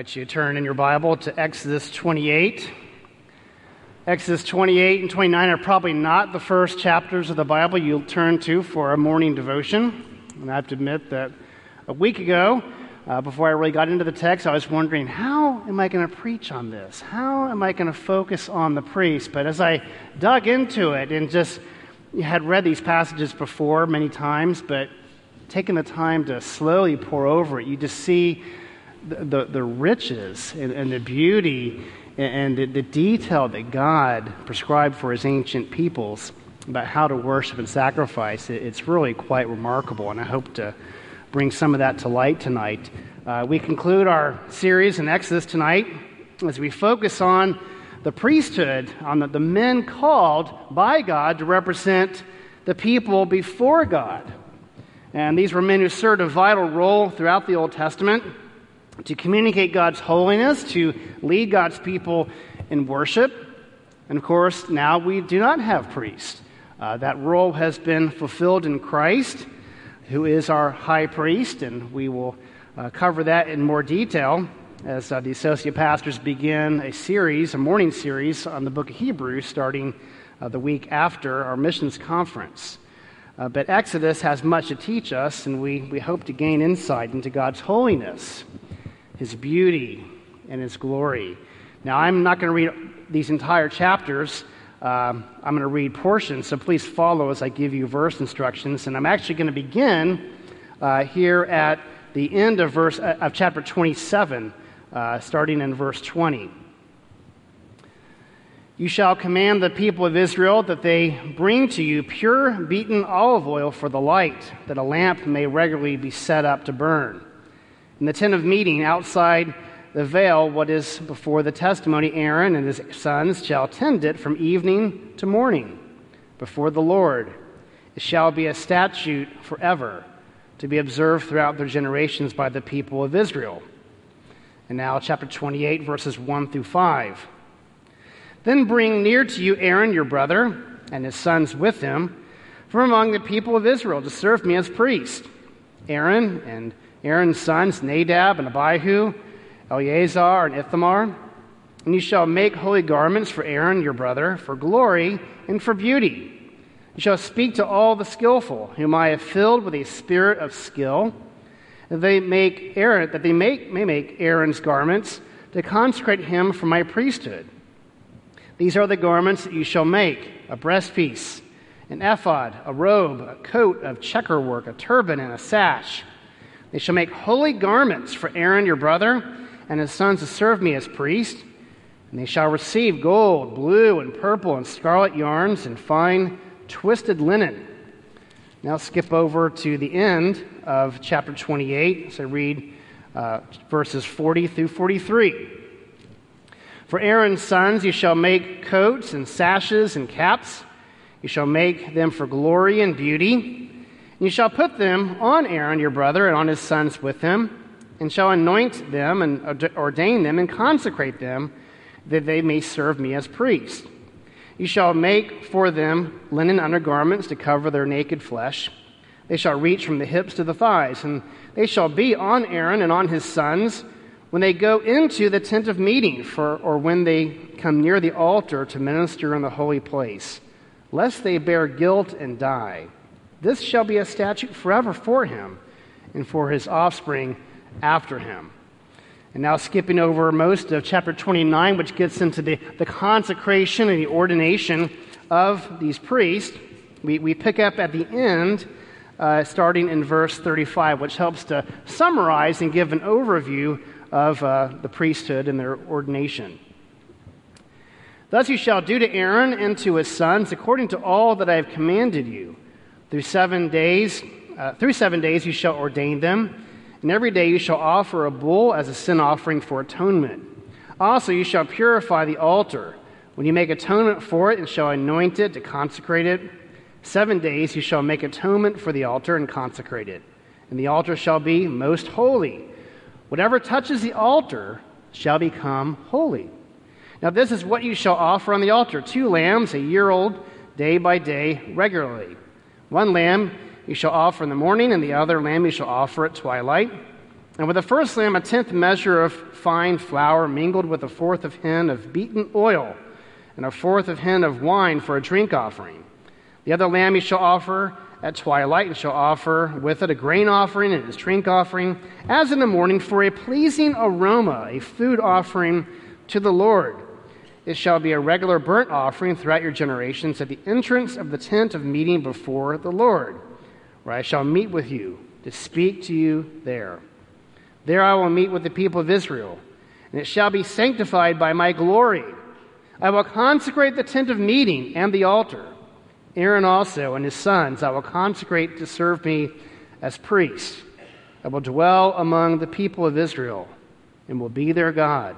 Invite you to turn in your Bible to Exodus 28. Exodus 28 and 29 are probably not the first chapters of the Bible you'll turn to for a morning devotion. And I have to admit that a week ago, uh, before I really got into the text, I was wondering, how am I going to preach on this? How am I going to focus on the priest? But as I dug into it and just had read these passages before many times, but taking the time to slowly pore over it, you just see the, the, riches and, and, the beauty and, the, the detail that God prescribed for his ancient peoples about how to worship and sacrifice, it's really quite remarkable. And I hope to bring some of that to light tonight. Uh, we conclude our series in Exodus tonight as we focus on the priesthood, on the, the men called by God to represent the people before God. And these were men who served a vital role throughout the Old Testament to communicate God's holiness, to lead God's people in worship. And of course, now we do not have priests. Uh, that role has been fulfilled in Christ, who is our high priest, and we will uh, cover that in more detail as uh, the associate pastors begin a series, a morning series on the book of Hebrews, starting uh, the week after our missions conference. Uh, but Exodus has much to teach us, and we, we hope to gain insight into God's holiness his beauty, and his glory. Now, I'm not going to read these entire chapters. Um, I'm going to read portions, so please follow as I give you verse instructions. And I'm actually going to begin uh, here at the end of verse uh, of chapter 27, uh, starting in verse 20. You shall command the people of Israel that they bring to you pure beaten olive oil for the light, that a lamp may regularly be set up to burn in the tent of meeting outside the veil, what is before the testimony, Aaron and his sons shall tend it from evening to morning before the Lord. It shall be a statute forever to be observed throughout their generations by the people of Israel. And now, chapter 28, verses 1 through 5. Then bring near to you Aaron your brother and his sons with him from among the people of Israel to serve me as priest. Aaron and Aaron's sons, Nadab and Abihu, Eleazar and Ithamar. And you shall make holy garments for Aaron your brother, for glory and for beauty. You shall speak to all the skillful, whom I have filled with a spirit of skill, that they make Aaron, that they make, may make Aaron's garments to consecrate him for my priesthood. These are the garments that you shall make a breastpiece, an ephod, a robe, a coat of checkerwork, a turban, and a sash. They shall make holy garments for Aaron your brother and his sons to serve me as priest. And they shall receive gold, blue, and purple, and scarlet yarns, and fine twisted linen. Now skip over to the end of chapter 28. So read uh, verses 40 through 43. For Aaron's sons you shall make coats and sashes and caps. You shall make them for glory and beauty. You shall put them on Aaron your brother and on his sons with him, and shall anoint them and ordain them and consecrate them, that they may serve me as priests. You shall make for them linen undergarments to cover their naked flesh. They shall reach from the hips to the thighs, and they shall be on Aaron and on his sons when they go into the tent of meeting, for, or when they come near the altar to minister in the holy place, lest they bear guilt and die. This shall be a statute forever for him and for his offspring after him. And now, skipping over most of chapter 29, which gets into the, the consecration and the ordination of these priests, we, we pick up at the end, uh, starting in verse 35, which helps to summarize and give an overview of uh, the priesthood and their ordination. Thus you shall do to Aaron and to his sons according to all that I have commanded you. Through seven days, uh, through seven days you shall ordain them, and every day you shall offer a bull as a sin offering for atonement. Also you shall purify the altar when you make atonement for it and shall anoint it to consecrate it. Seven days you shall make atonement for the altar and consecrate it, and the altar shall be most holy. Whatever touches the altar shall become holy. Now, this is what you shall offer on the altar two lambs, a year old, day by day, regularly. One lamb you shall offer in the morning, and the other lamb you shall offer at twilight. And with the first lamb, a tenth measure of fine flour mingled with a fourth of hin of beaten oil, and a fourth of hin of wine for a drink offering. The other lamb you shall offer at twilight, and shall offer with it a grain offering and its drink offering, as in the morning, for a pleasing aroma, a food offering to the Lord. It shall be a regular burnt offering throughout your generations at the entrance of the tent of meeting before the Lord, where I shall meet with you to speak to you there. There I will meet with the people of Israel, and it shall be sanctified by my glory. I will consecrate the tent of meeting and the altar. Aaron also and his sons I will consecrate to serve me as priests. I will dwell among the people of Israel and will be their God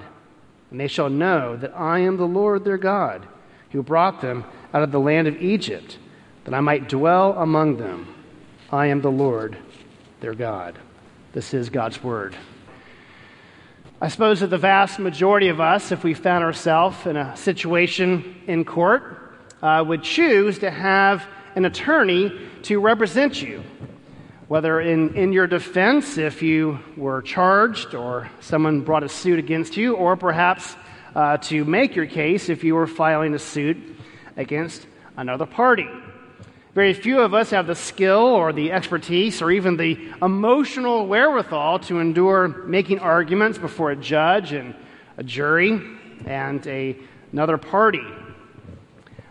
and they shall know that I am the Lord their God, who brought them out of the land of Egypt, that I might dwell among them. I am the Lord their God. This is God's word. I suppose that the vast majority of us, if we found ourselves in a situation in court, uh, would choose to have an attorney to represent you whether in, in your defense, if you were charged or someone brought a suit against you, or perhaps uh, to make your case if you were filing a suit against another party. Very few of us have the skill or the expertise or even the emotional wherewithal to endure making arguments before a judge and a jury and a, another party.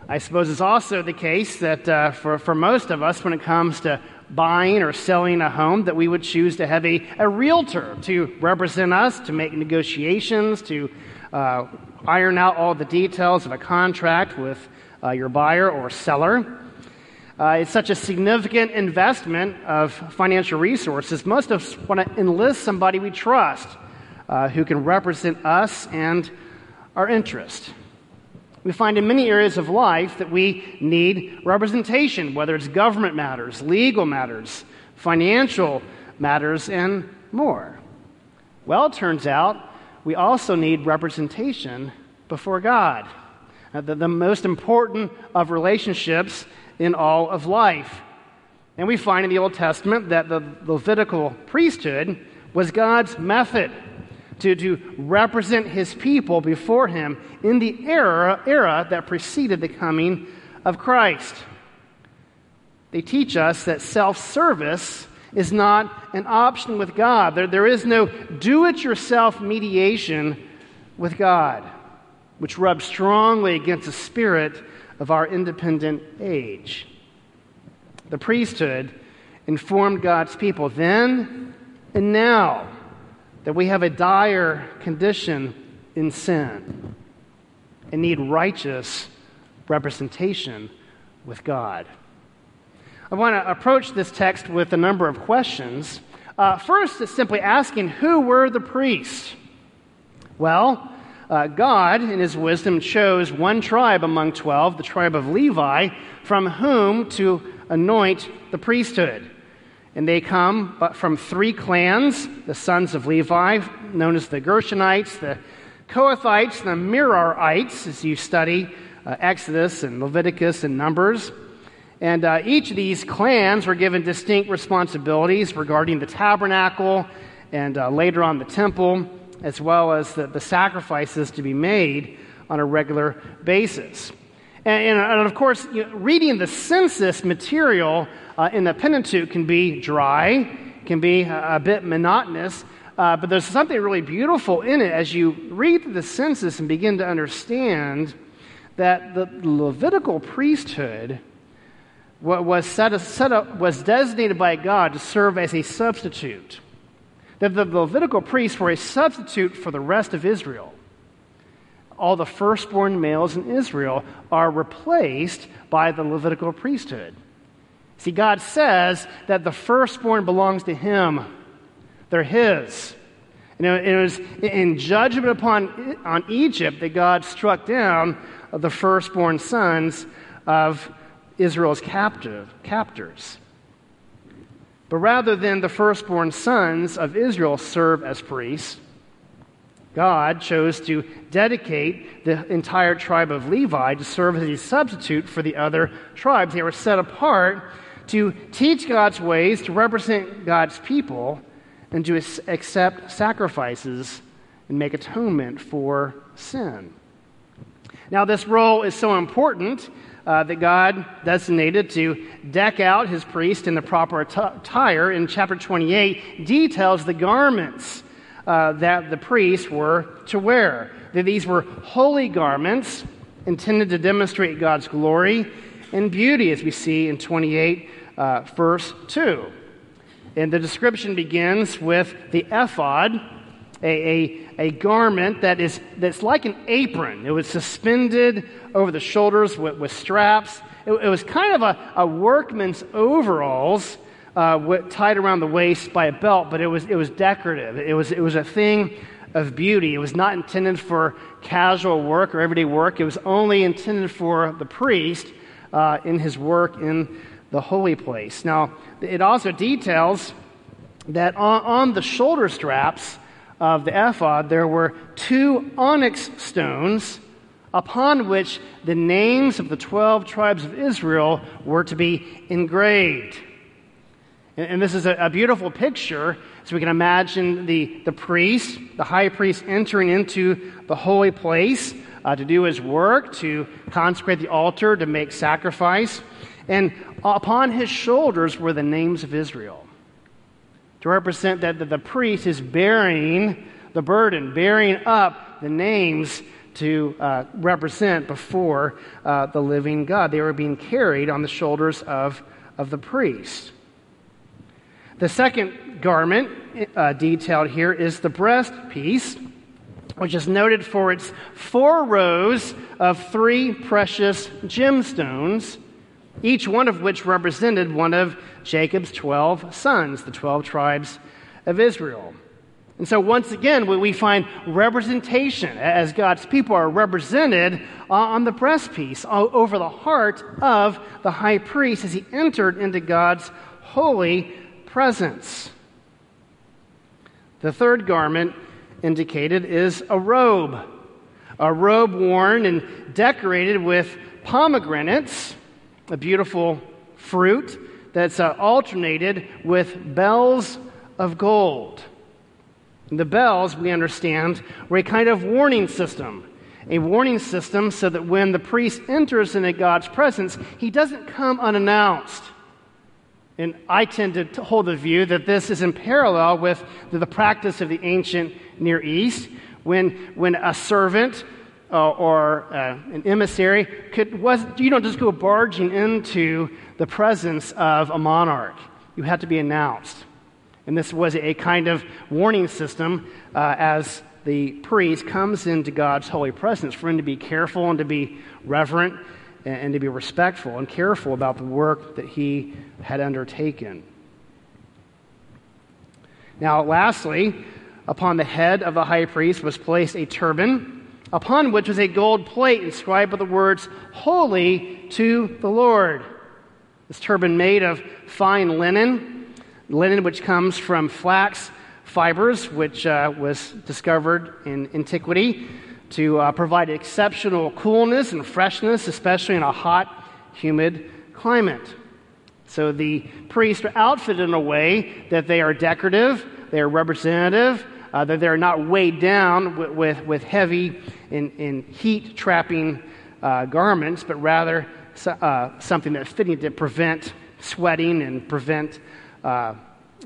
I suppose it's also the case that uh, for, for most of us, when it comes to buying or selling a home that we would choose to have a, a realtor to represent us, to make negotiations, to uh, iron out all the details of a contract with uh, your buyer or seller. Uh, it's such a significant investment of financial resources. Most of us want to enlist somebody we trust uh, who can represent us and our interest. We find in many areas of life that we need representation, whether it's government matters, legal matters, financial matters, and more. Well, it turns out we also need representation before God. The, the most important of relationships in all of life. And we find in the Old Testament that the Levitical priesthood was God's method to, to represent his people before him in the era, era that preceded the coming of Christ. They teach us that self service is not an option with God. There, there is no do it yourself mediation with God, which rubs strongly against the spirit of our independent age. The priesthood informed God's people then and now that we have a dire condition in sin and need righteous representation with God. I want to approach this text with a number of questions. Uh, first, it's simply asking who were the priests? Well, uh, God, in his wisdom, chose one tribe among 12, the tribe of Levi, from whom to anoint the priesthood. And they come but from three clans the sons of Levi, known as the Gershonites, the Kohathites, the Merarites, as you study uh, Exodus and Leviticus and Numbers. And uh, each of these clans were given distinct responsibilities regarding the tabernacle and uh, later on the temple, as well as the, the sacrifices to be made on a regular basis. And, and, and of course, you know, reading the census material uh, in the Pentateuch can be dry, can be a, a bit monotonous, uh, but there's something really beautiful in it as you read the census and begin to understand that the Levitical priesthood was, set, set was designated by God to serve as a substitute. That the Levitical priests were a substitute for the rest of Israel. All the firstborn males in Israel are replaced by the Levitical priesthood. See, God says that the firstborn belongs to Him, they're His. And it was in judgment upon on Egypt that God struck down the firstborn sons of Israel's captive, captors. But rather than the firstborn sons of Israel serve as priests, God chose to dedicate the entire tribe of Levi to serve as a substitute for the other tribes. They were set apart to teach God's ways, to represent God's people, and to accept sacrifices and make atonement for sin. Now, this role is so important uh, that God designated to deck out his priest in the proper attire in chapter 28 details the garments uh, that the priests were to wear. That these were holy garments intended to demonstrate God's glory and beauty, as we see in 28, uh, verse 2. And the description begins with the ephod, a, a, a, garment that is that's like an apron. It was suspended over the shoulders with, with straps. It, it, was kind of a, a workman's overalls uh, tied around the waist by a belt, but it was, it was decorative. It was, it was a thing of beauty. It was not intended for casual work or everyday work. It was only intended for the priest uh, in his work in the holy place. Now, it also details that on, on the shoulder straps of the ephod, there were two onyx stones upon which the names of the 12 tribes of Israel were to be engraved. And, and this is a, a, beautiful picture, so we can imagine the, the priest, the high priest, entering into the holy place uh, to do his work, to consecrate the altar, to make sacrifice. And upon his shoulders were the names of Israel to represent that, that the priest is bearing the burden, bearing up the names to uh, represent before uh, the living God. They were being carried on the shoulders of, of the priest. The second garment uh, detailed here is the breast piece, which is noted for its four rows of three precious gemstones, each one of which represented one of Jacob's 12 sons, the 12 tribes of Israel. And so, once again, we find representation as God's people are represented on the breastpiece over the heart of the high priest as he entered into God's holy presence. The third garment indicated is a robe, a robe worn and decorated with pomegranates, a beautiful fruit that's uh, alternated with bells of gold. And the bells, we understand, were a kind of warning system. A warning system so that when the priest enters into God's presence, he doesn't come unannounced. And I tend to hold the view that this is in parallel with the practice of the ancient Near East, when, when a servant uh, or uh, an emissary could, was, you don't just go barging into the presence of a monarch. You had to be announced. And this was a kind of warning system uh, as the priest comes into God's holy presence for him to be careful and to be reverent and, and to be respectful and careful about the work that he had undertaken. Now, lastly, upon the head of the high priest was placed a turban, upon which was a gold plate inscribed with the words, Holy to the Lord. This turban made of fine linen, linen which comes from flax fibers, which uh, was discovered in antiquity to uh, provide exceptional coolness and freshness, especially in a hot, humid climate. So the priests are outfitted in a way that they are decorative, they are representative, uh, that they're not weighed down with, with, with heavy and, and heat trapping uh, garments, but rather uh, something that's fitting to prevent sweating and prevent uh,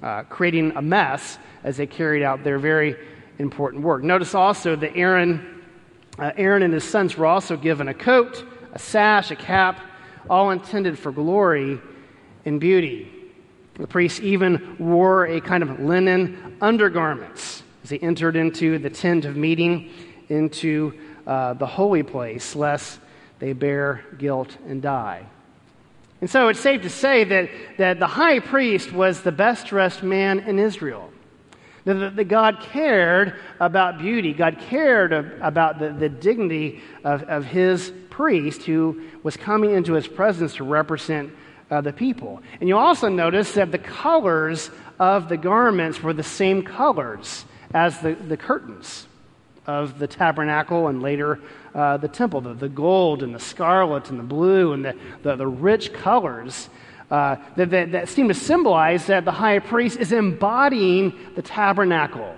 uh, creating a mess as they carried out their very important work. Notice also that Aaron uh, Aaron and his sons were also given a coat, a sash, a cap, all intended for glory and beauty. The priests even wore a kind of linen undergarments as they entered into the tent of meeting, into uh, the holy place, lest they bear guilt and die. And so it's safe to say that, that the high priest was the best dressed man in Israel. That, God cared about beauty. God cared about the, the dignity of, of his priest who was coming into his presence to represent uh, the people. And you also notice that the colors of the garments were the same colors as the, the curtains of the tabernacle and later uh, the temple the, the gold and the scarlet and the blue and the, the, the rich colors uh, that, that, that, seem to symbolize that the high priest is embodying the tabernacle.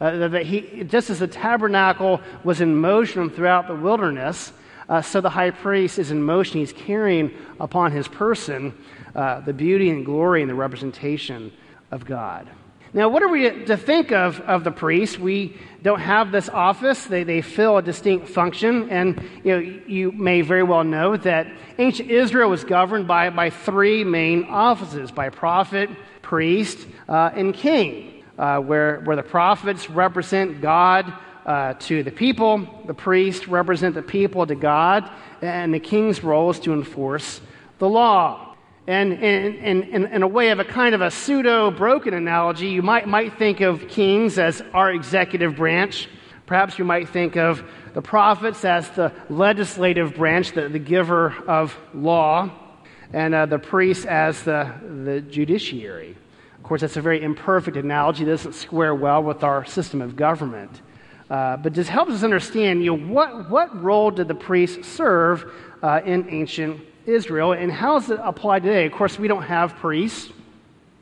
Uh, that he, just as the tabernacle was in motion throughout the wilderness, uh, so the high priest is in motion. He's carrying upon his person uh, the beauty and glory and the representation of God. Now, what are we to think of of the priests? We don't have this office. They, they fill a distinct function. And you, know, you may very well know that ancient Israel was governed by, by three main offices by prophet, priest, uh, and king, uh, where, where the prophets represent God uh, to the people, the priests represent the people to God, and the king's role is to enforce the law. And in, a way of a kind of a pseudo broken analogy, you might, might think of kings as our executive branch. Perhaps you might think of the prophets as the legislative branch, the, the giver of law, and uh, the priests as the, the judiciary. Of course, that's a very imperfect analogy. It doesn't square well with our system of government. Uh, but just helps us understand you know, what, what role did the priests serve uh, in ancient Israel, and how does it apply today? Of course, we don't have priests.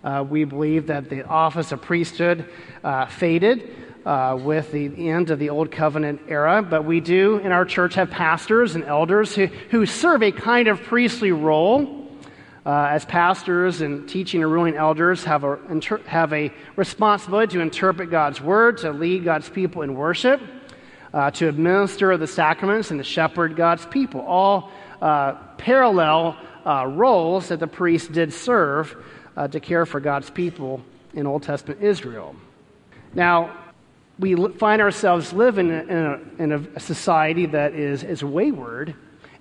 Uh, we believe that the office of priesthood uh, faded uh, with the end of the Old Covenant era, but we do in our church have pastors and elders who, who serve a kind of priestly role. Uh, as pastors and teaching and ruling elders have a, inter- have a responsibility to interpret God's word, to lead God's people in worship, uh, to administer the sacraments, and to shepherd God's people, all uh, parallel uh, roles that the priests did serve uh, to care for God's people in Old Testament Israel. Now, we find ourselves living in a, in a society that is, is wayward.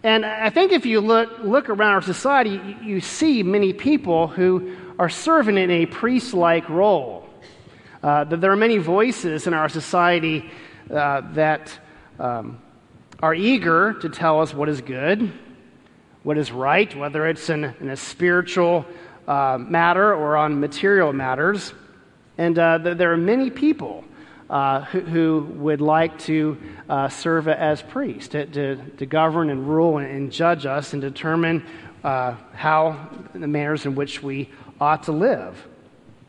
And I think if you look, look around our society, you, see many people who are serving in a priest like role. Uh, there are many voices in our society uh, that um, are eager to tell us what is good, what is right, whether it's in, in a spiritual uh, matter or on material matters. And uh, there are many people uh, who, who, would like to uh, serve as priests, to, to, to, govern and rule and, and judge us and determine uh, how the manners in which we ought to live.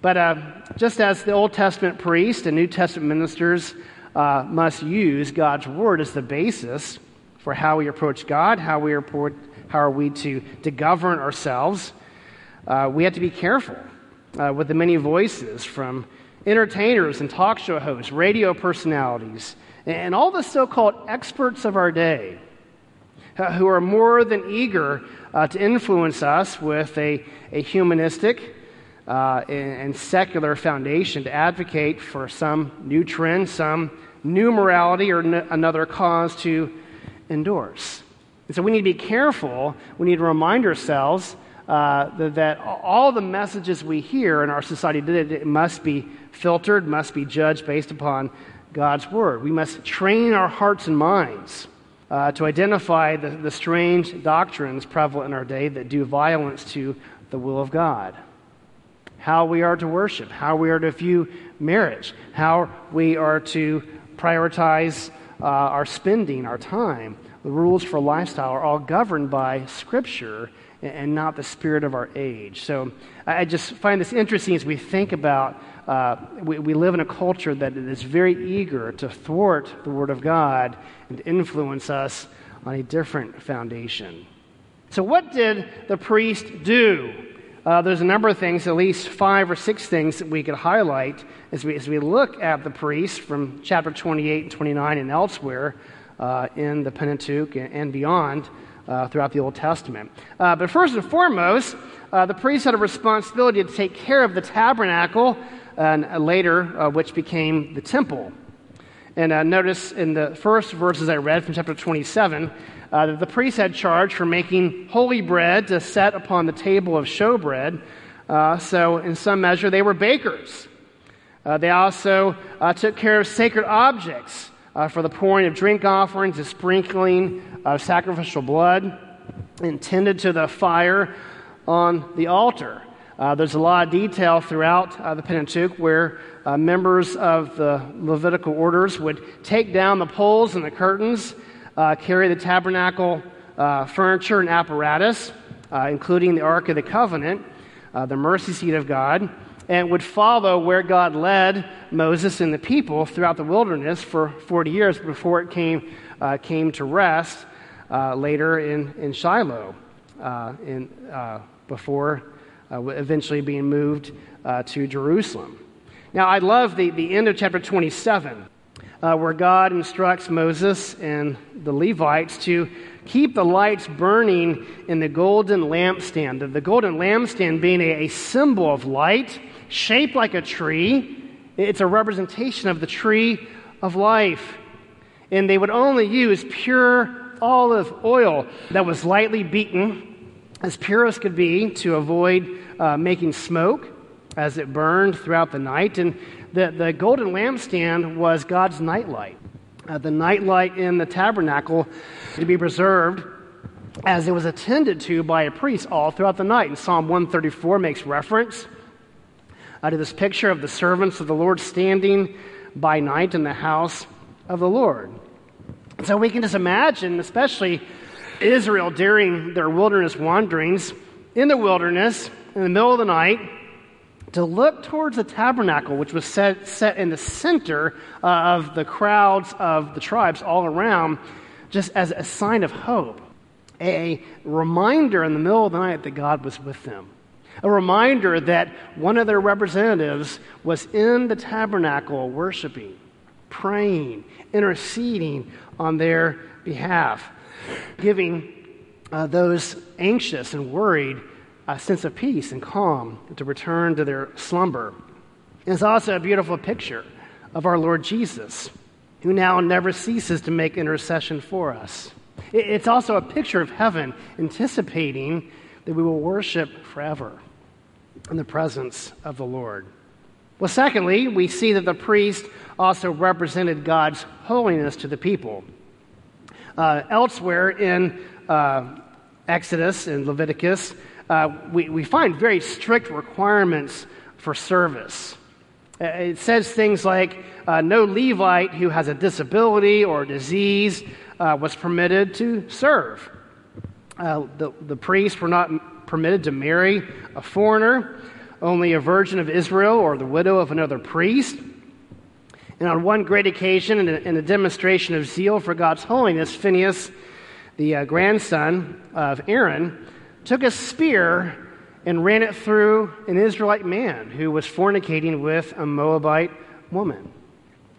But uh, just as the Old Testament priests and New Testament ministers must use God's word as the basis for how we approach God, how we approach how are we to, to govern ourselves? Uh, we have to be careful uh, with the many voices from entertainers and talk show hosts, radio personalities, and all the so called experts of our day uh, who are more than eager uh, to influence us with a, a humanistic uh, and, and secular foundation to advocate for some new trend, some new morality, or n- another cause to endorse. And so we need to be careful. We need to remind ourselves uh, that, that, all the messages we hear in our society today must be filtered, must be judged based upon God's word. We must train our hearts and minds uh, to identify the, the strange doctrines prevalent in our day that do violence to the will of God. How we are to worship, how we are to view marriage, how we are to prioritize uh, our spending, our time the rules for lifestyle are all governed by Scripture and not the spirit of our age. So I just find this interesting as we think about uh, we, we live in a culture that is very eager to thwart the Word of God and influence us on a different foundation. So, what did the priest do? Uh, there's a number of things, at least five or six things that we could highlight as we, as we look at the priest from chapter 28 and 29 and elsewhere uh, in the Pentateuch and beyond uh, throughout the Old Testament. Uh, but first and foremost, uh, the priests had a responsibility to take care of the tabernacle, and later, uh, which became the temple. And uh, notice in the first verses I read from chapter 27 uh, that the priests had charge for making holy bread to set upon the table of showbread. So, in some measure, they were bakers. They also took care of sacred objects uh, for the pouring of drink offerings, the sprinkling of sacrificial blood, intended to the fire on the altar. Uh, there's a lot of detail throughout uh, the Pentateuch where uh, members of the Levitical orders would take down the poles and the curtains, uh, carry the tabernacle uh, furniture and apparatus, uh, including the Ark of the Covenant, the mercy seat of God, and would follow where God led Moses and the people throughout the wilderness for 40 years before it came, uh, came to rest uh, later in, in Shiloh, uh, in, before eventually being moved to Jerusalem. Now, I love the, the end of chapter 27, uh, where God instructs Moses and the Levites to keep the lights burning in the golden lampstand. The, the golden lampstand being a, a symbol of light, shaped like a tree. It's a representation of the tree of life. And they would only use pure olive oil that was lightly beaten, as pure as could be, to avoid uh, making smoke as it burned throughout the night. And the, the golden lampstand was God's nightlight. Uh, the nightlight in the tabernacle to be preserved as it was attended to by a priest all throughout the night. And Psalm 134 makes reference uh, to this picture of the servants of the Lord standing by night in the house of the Lord. So we can just imagine, especially Israel during their wilderness wanderings, in the wilderness, in the middle of the night, to look towards the tabernacle, which was set, set in the center uh, of the crowds of the tribes all around, just as a sign of hope, a reminder in the middle of the night that God was with them, a reminder that one of their representatives was in the tabernacle worshiping, praying, interceding on their behalf, giving uh, those anxious and worried a sense of peace and calm to return to their slumber. And It's also a beautiful picture of our Lord Jesus, who now never ceases to make intercession for us. It's also a picture of heaven anticipating that we will worship forever in the presence of the Lord. Well, secondly, we see that the priest also represented God's holiness to the people. Uh, elsewhere in uh, Exodus and Leviticus, uh, we, we find very strict requirements for service. Uh, it says things like uh, no Levite who has a disability or disease uh, was permitted to serve. The, the priests were not permitted to marry a foreigner, only a virgin of Israel or the widow of another priest. And on one great occasion, in a, in a demonstration of zeal for God's holiness, Phineas, the uh, grandson of Aaron, took a spear and ran it through an Israelite man who was fornicating with a Moabite woman.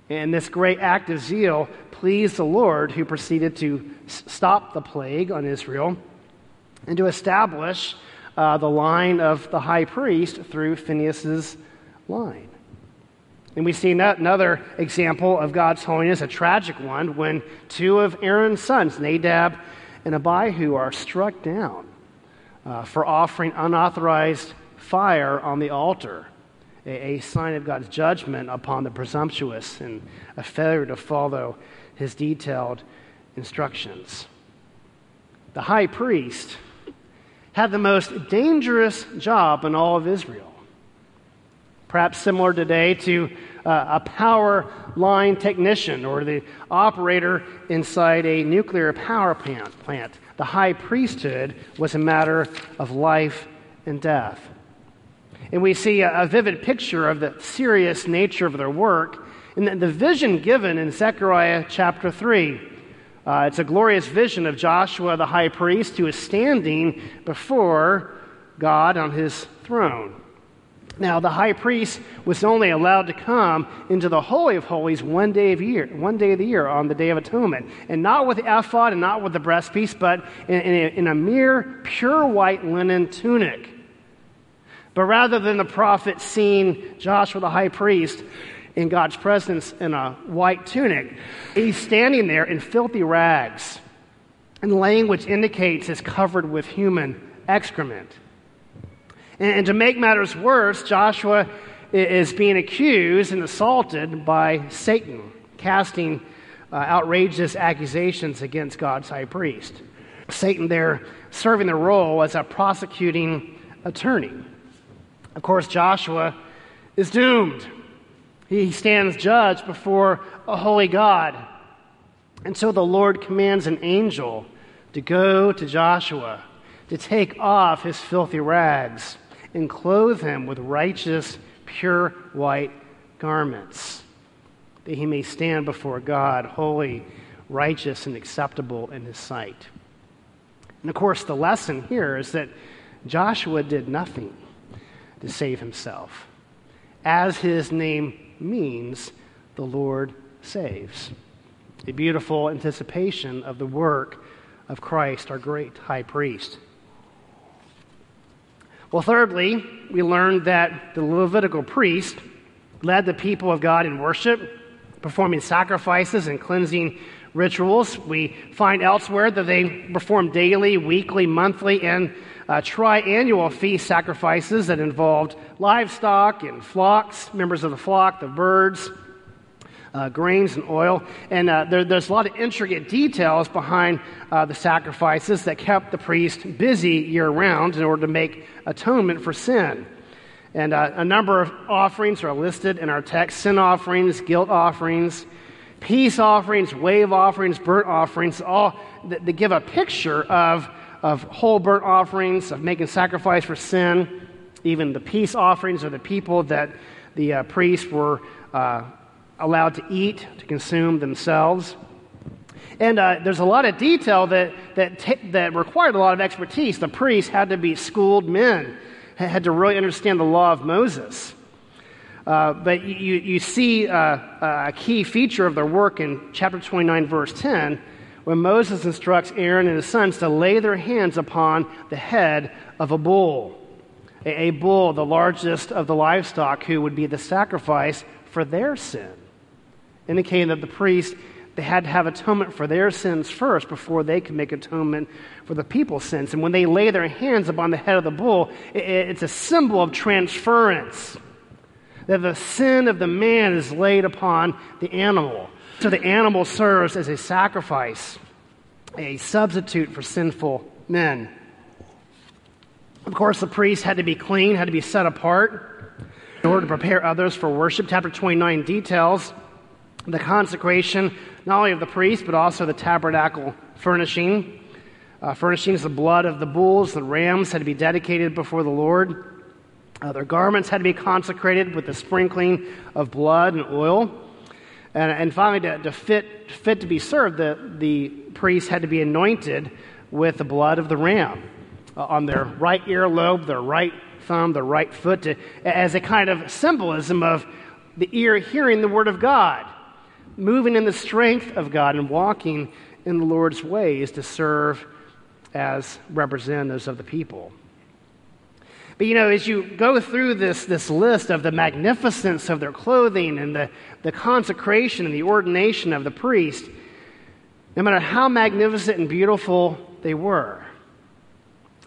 And this great act of zeal pleased the Lord, who proceeded to stop the plague on Israel and to establish uh, the line of the high priest through Phineas's line. And we see another example of God's holiness, a tragic one, when two of Aaron's sons, Nadab and Abihu, are struck down uh, for offering unauthorized fire on the altar, a, a sign of God's judgment upon the presumptuous and a failure to follow his detailed instructions. The high priest had the most dangerous job in all of Israel. Perhaps similar today to uh, a power line technician or the operator inside a nuclear power plant. The high priesthood was a matter of life and death. And we see a, a vivid picture of the serious nature of their work in the vision given in Zechariah chapter 3. Uh, it's a glorious vision of Joshua the high priest who is standing before God on his throne. Now, the high priest was only allowed to come into the Holy of Holies one day of year, one day of the year on the Day of Atonement, and not with the ephod and not with the breastpiece, but in, in, a, in a mere pure white linen tunic. But rather than the prophet seeing Joshua the high priest in God's presence in a white tunic. He's standing there in filthy rags, and language indicates it's covered with human excrement. And, and to make matters worse, Joshua is being accused and assaulted by Satan, casting uh, outrageous accusations against God's high priest. Satan there serving the role as a prosecuting attorney. Of course, Joshua is doomed. He stands judged before a holy God. And so the Lord commands an angel to go to Joshua, to take off his filthy rags and clothe him with righteous, pure white garments, that he may stand before God, holy, righteous, and acceptable in his sight. And of course, the lesson here is that Joshua did nothing to save himself. As his name means, the Lord saves. A beautiful anticipation of the work of Christ, our great high priest. Well, thirdly, we learned that the Levitical priest led the people of God in worship, performing sacrifices and cleansing rituals. We find elsewhere that they performed daily, weekly, monthly, and uh, triannual feast sacrifices that involved livestock and flocks, members of the flock, the birds, uh, grains and oil. And uh, there, there's a lot of intricate details behind uh, the sacrifices that kept the priest busy year round in order to make atonement for sin. And uh, a number of offerings are listed in our text sin offerings, guilt offerings, peace offerings, wave offerings, burnt offerings, all that, give a picture of, of whole burnt offerings, of making sacrifice for sin. Even the peace offerings are the people that the uh, priests were uh, allowed to eat, to consume themselves. And uh, there's a lot of detail that, that, t- that required a lot of expertise. The priests had to be schooled men, had to really understand the law of Moses. Uh, but you, you see uh, a key feature of their work in chapter 29, verse 10, when Moses instructs Aaron and his sons to lay their hands upon the head of a bull. A, a bull, the largest of the livestock, who would be the sacrifice for their sin, indicating that the priest they had to have atonement for their sins first before they could make atonement for the people's sins. And when they lay their hands upon the head of the bull, it, it's a symbol of transference that the sin of the man is laid upon the animal. So the animal serves as a sacrifice, a substitute for sinful men. Of course, the priest had to be clean, had to be set apart in order to prepare others for worship. Chapter 29 details the consecration not only of the priest, but also the tabernacle furnishing. Uh, furnishings, the blood of the bulls, the rams had to be dedicated before the Lord. Uh, their garments had to be consecrated with the sprinkling of blood and oil. And, and finally, to, to, fit, fit to be served, the, the priest had to be anointed with the blood of the ram uh, on their right earlobe, their right thumb, their right foot, to, as a kind of symbolism of the ear hearing the word of God, moving in the strength of God, and walking in the Lord's ways to serve as representatives of the people. But you know, as you go through this, this list of the magnificence of their clothing and the, the consecration and the ordination of the priest, no matter how magnificent and beautiful they were,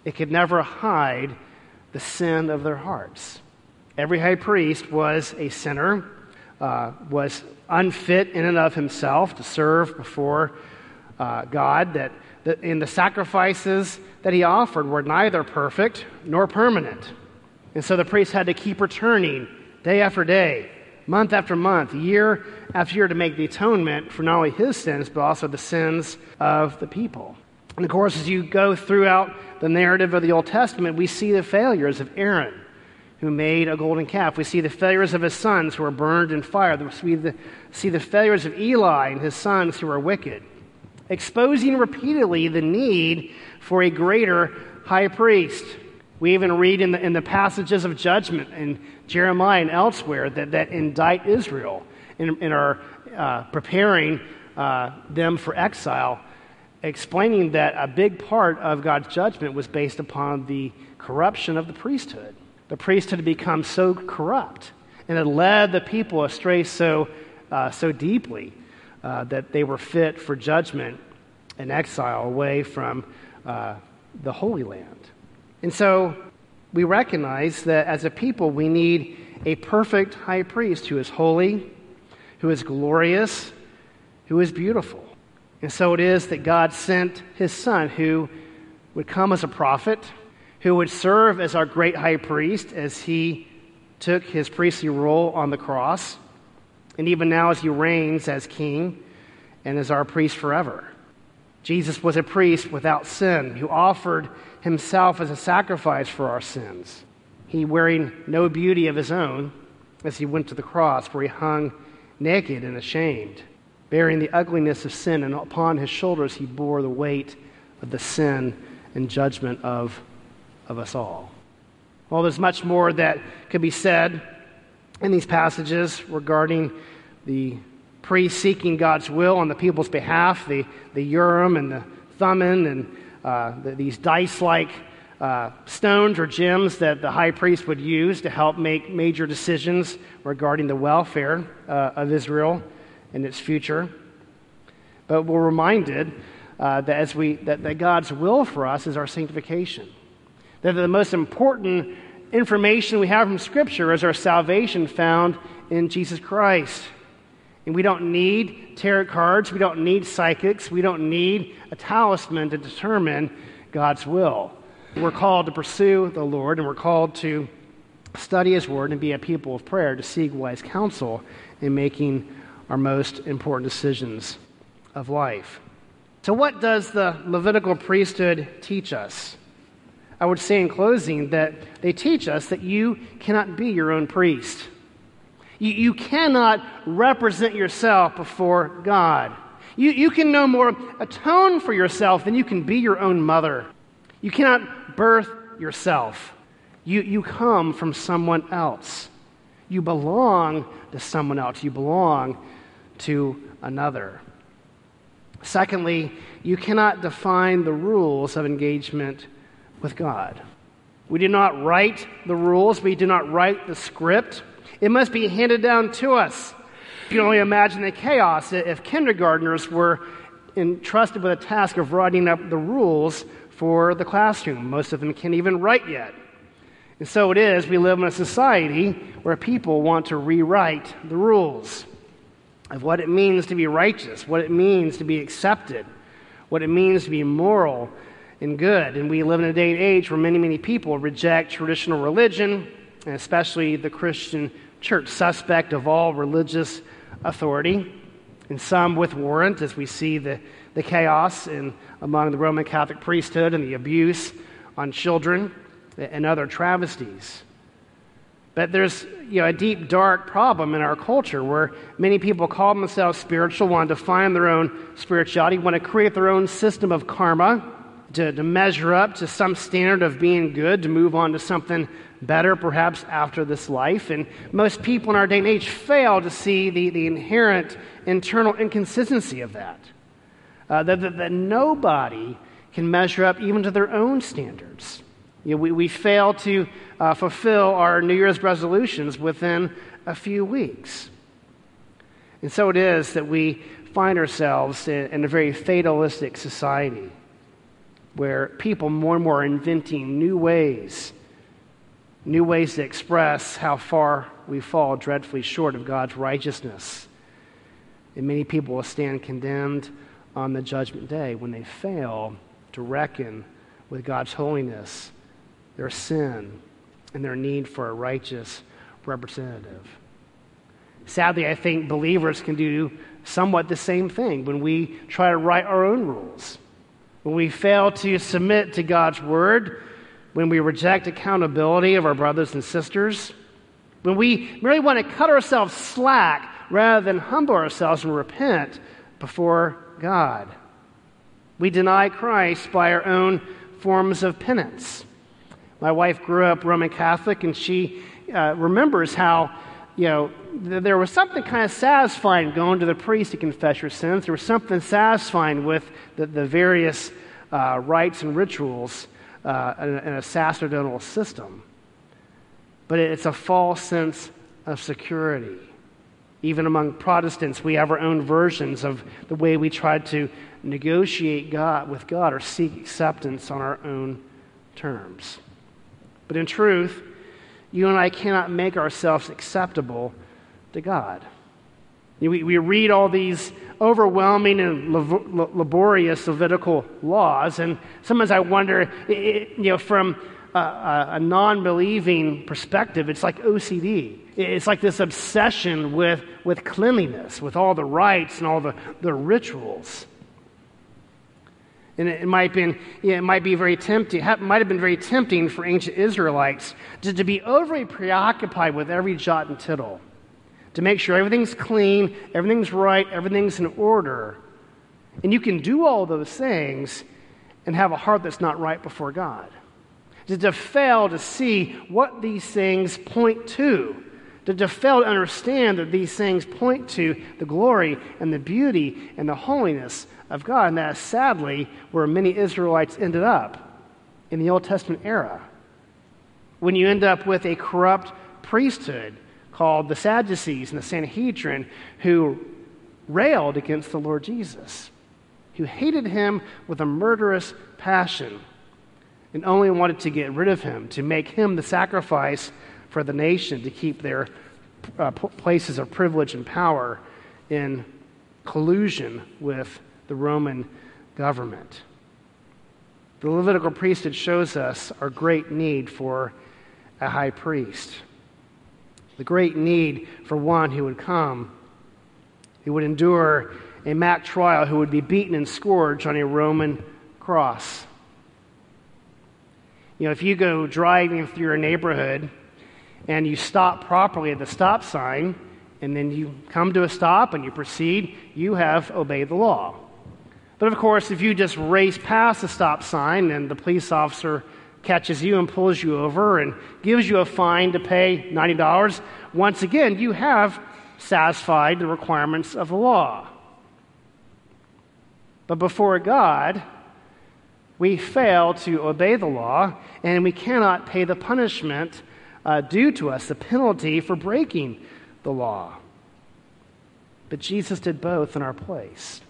it could never hide the sin of their hearts. Every high priest was a sinner, uh, was unfit in and of himself to serve before uh, God, that, that in the sacrifices that he offered were neither perfect nor permanent. And so the priest had to keep returning day after day, month after month, year after year to make the atonement for not only his sins, but also the sins of the people. And of course, as you go throughout the narrative of the Old Testament, we see the failures of Aaron, who made a golden calf. We see the failures of his sons, who were burned in fire. We see the failures of Eli and his sons, who were wicked exposing repeatedly the need for a greater high priest. We even read in the, in the passages of judgment in Jeremiah and elsewhere that, that indict Israel and, and are uh, preparing uh, them for exile, explaining that a big part of God's judgment was based upon the corruption of the priesthood. The priesthood had become so corrupt and had led the people astray so, uh, so deeply uh, that they were fit for judgment and exile away from uh, the Holy Land. And so we recognize that as a people, we need a perfect high priest who is holy, who is glorious, who is beautiful. And so it is that God sent his son, who would come as a prophet, who would serve as our great high priest as he took his priestly role on the cross, and even now as he reigns as king and as our priest forever. Jesus was a priest without sin who offered himself as a sacrifice for our sins. He wearing no beauty of his own as he went to the cross where he hung naked and ashamed, bearing the ugliness of sin, and upon his shoulders he bore the weight of the sin and judgment of, of us all. Well, there's much more that could be said in these passages regarding the priest seeking God's will on the people's behalf, the, the Urim and the Thummim, and uh, the, these dice like uh, stones or gems that the high priest would use to help make major decisions regarding the welfare uh, of Israel and its future. But we're reminded uh, that, as we, that, that God's will for us is our sanctification. That the most important information we have from Scripture is our salvation found in Jesus Christ. And we don't need tarot cards, we don't need psychics, we don't need a talisman to determine God's will. We're called to pursue the Lord, and we're called to study His Word and be a people of prayer to seek wise counsel in making our most important decisions of life. So, what does the Levitical priesthood teach us? I would say in closing that they teach us that you cannot be your own priest. You, you cannot represent yourself before God. You, you can no more atone for yourself than you can be your own mother. You cannot birth yourself. You, you come from someone else. You belong to someone else. You belong to another. Secondly, you cannot define the rules of engagement with God. We do not write the rules, we do not write the script. It must be handed down to us. You can only imagine the chaos if kindergartners were entrusted with the task of writing up the rules for the classroom. Most of them can't even write yet. And so it is, we live in a society where people want to rewrite the rules of what it means to be righteous, what it means to be accepted, what it means to be moral and good. And we live in a day and age where many, many people reject traditional religion, and especially the Christian church, suspect of all religious authority, and some with warrant, as we see the, the chaos in, among the Roman Catholic priesthood and the abuse on children and other travesties. But there's you know, a deep, dark problem in our culture where many people call themselves spiritual, want to define their own spirituality, want to create their own system of karma to, to measure up to some standard of being good, to move on to something better perhaps after this life. And most people in our day and age fail to see the, the inherent internal inconsistency of that. Uh, that, that, that, nobody can measure up even to their own standards. You know, we, we fail to uh, fulfill our New Year's resolutions within a few weeks. And so it is that we find ourselves in, in a very fatalistic society where people more and more are inventing new ways, new ways to express how far we fall dreadfully short of God's righteousness. And many people will stand condemned on the judgment day when they fail to reckon with God's holiness, their sin, and their need for a righteous representative. Sadly, I think believers can do somewhat the same thing when we try to write our own rules when we fail to submit to God's word, when we reject accountability of our brothers and sisters, when we merely want to cut ourselves slack rather than humble ourselves and repent before God. We deny Christ by our own forms of penance. My wife grew up Roman Catholic, and she uh, remembers how you know, there was something kind of satisfying going to the priest to confess your sins. There was something satisfying with the, the various uh, rites and rituals uh, in, in, a sacerdotal system. But it's a false sense of security. Even among Protestants, we have our own versions of the way we try to negotiate God with God or seek acceptance on our own terms. But in truth, you and I cannot make ourselves acceptable to God. We, we read all these overwhelming and laborious Levitical laws, and sometimes I wonder, you know, from a, a non believing perspective, it's like OCD. It's like this obsession with, with cleanliness, with all the rites and all the, the rituals. And it might, been, it might be very tempting, it might have been very tempting for ancient Israelites to, to be overly preoccupied with every jot and tittle, to make sure everything's clean, everything's right, everything's in order. And you can do all those things and have a heart that's not right before God. To, to fail to see what these things point to to, to fail to understand that these things point to the glory and the beauty and the holiness of God. And that's sadly where many Israelites ended up in the Old Testament era. When you end up with a corrupt priesthood called the Sadducees and the Sanhedrin who railed against the Lord Jesus, who hated him with a murderous passion and only wanted to get rid of him, to make him the sacrifice for the nation to keep their uh, places of privilege and power in collusion with the Roman government. The Levitical priesthood shows us our great need for a high priest, the great need for one who would come, who would endure a mock trial, who would be beaten and scourged on a Roman cross. You know, if you go driving through your neighborhood and you stop properly at the stop sign, and then you come to a stop and you proceed, you have obeyed the law. But of course, if you just race past the stop sign and the police officer catches you and pulls you over and gives you a fine to pay $90, once again, you have satisfied the requirements of the law. But before God, we fail to obey the law and we cannot pay the punishment uh, due to us, the penalty for breaking the law. But Jesus did both in our place.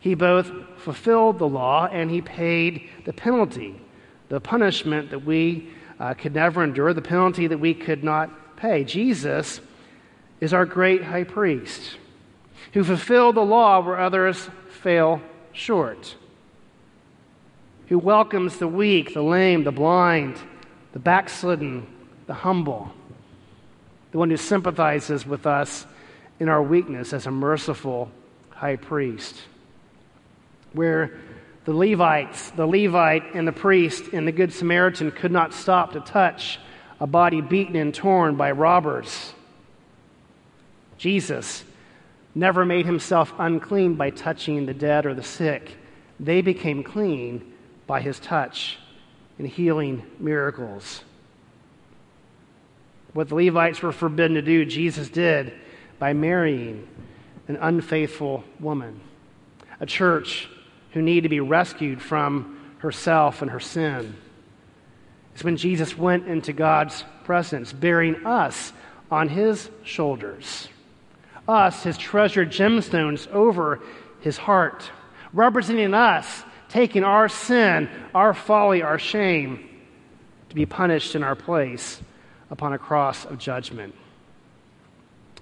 He both fulfilled the law and he paid the penalty, the punishment that we uh, could never endure, the penalty that we could not pay. Jesus is our great high priest who fulfilled the law where others fail short, who welcomes the weak, the lame, the blind, the backslidden, the humble, the one who sympathizes with us in our weakness as a merciful high priest. Where the Levites, the Levite and the priest and the Good Samaritan could not stop to touch a body beaten and torn by robbers. Jesus never made himself unclean by touching the dead or the sick. They became clean by his touch and healing miracles. What the Levites were forbidden to do, Jesus did by marrying an unfaithful woman. A church who need to be rescued from herself and her sin. It's when Jesus went into God's presence, bearing us on his shoulders, us, his treasured gemstones, over his heart, representing us, taking our sin, our folly, our shame to be punished in our place upon a cross of judgment.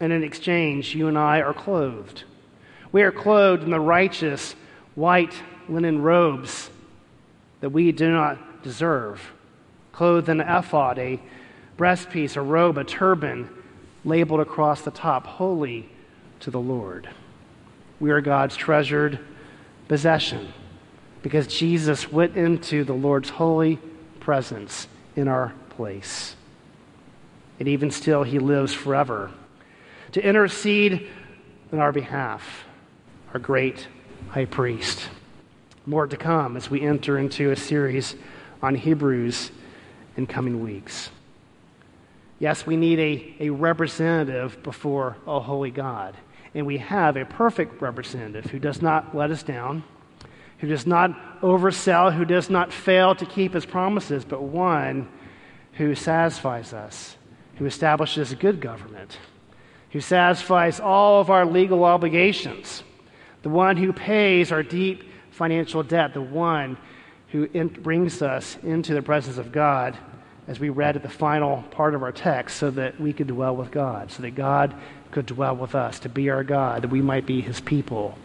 And in exchange, you and I are clothed. We are clothed in the righteous white linen robes that we do not deserve, clothed in an ephod, a breastpiece, a robe, a turban, labeled across the top, holy to the Lord. We are God's treasured possession because Jesus went into the Lord's holy presence in our place. And even still, he lives forever to intercede on our behalf, our great high priest. More to come as we enter into a series on Hebrews in coming weeks. Yes, we need a, a representative before a holy God. And we have a perfect representative who does not let us down, who does not oversell, who does not fail to keep his promises, but one who satisfies us who establishes a good government, who satisfies all of our legal obligations, the one who pays our deep financial debt, the one who in, brings us into the presence of God, as we read at the final part of our text, so that we could dwell with God, so that God could dwell with us, to be our God, that we might be his people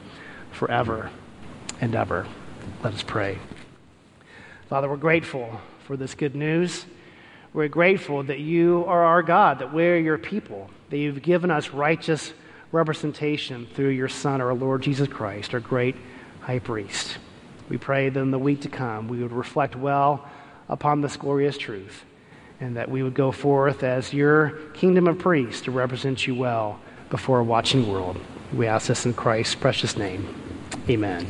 forever and ever. Let us pray. Father, we're grateful for this good news. We're grateful that you are our God, that we're your people, that you've given us righteous representation through your Son, our Lord Jesus Christ, our great high priest. We pray that in the week to come we would reflect well upon this glorious truth and that we would go forth as your kingdom of priests to represent you well before a watching world. We ask this in Christ's precious name. Amen.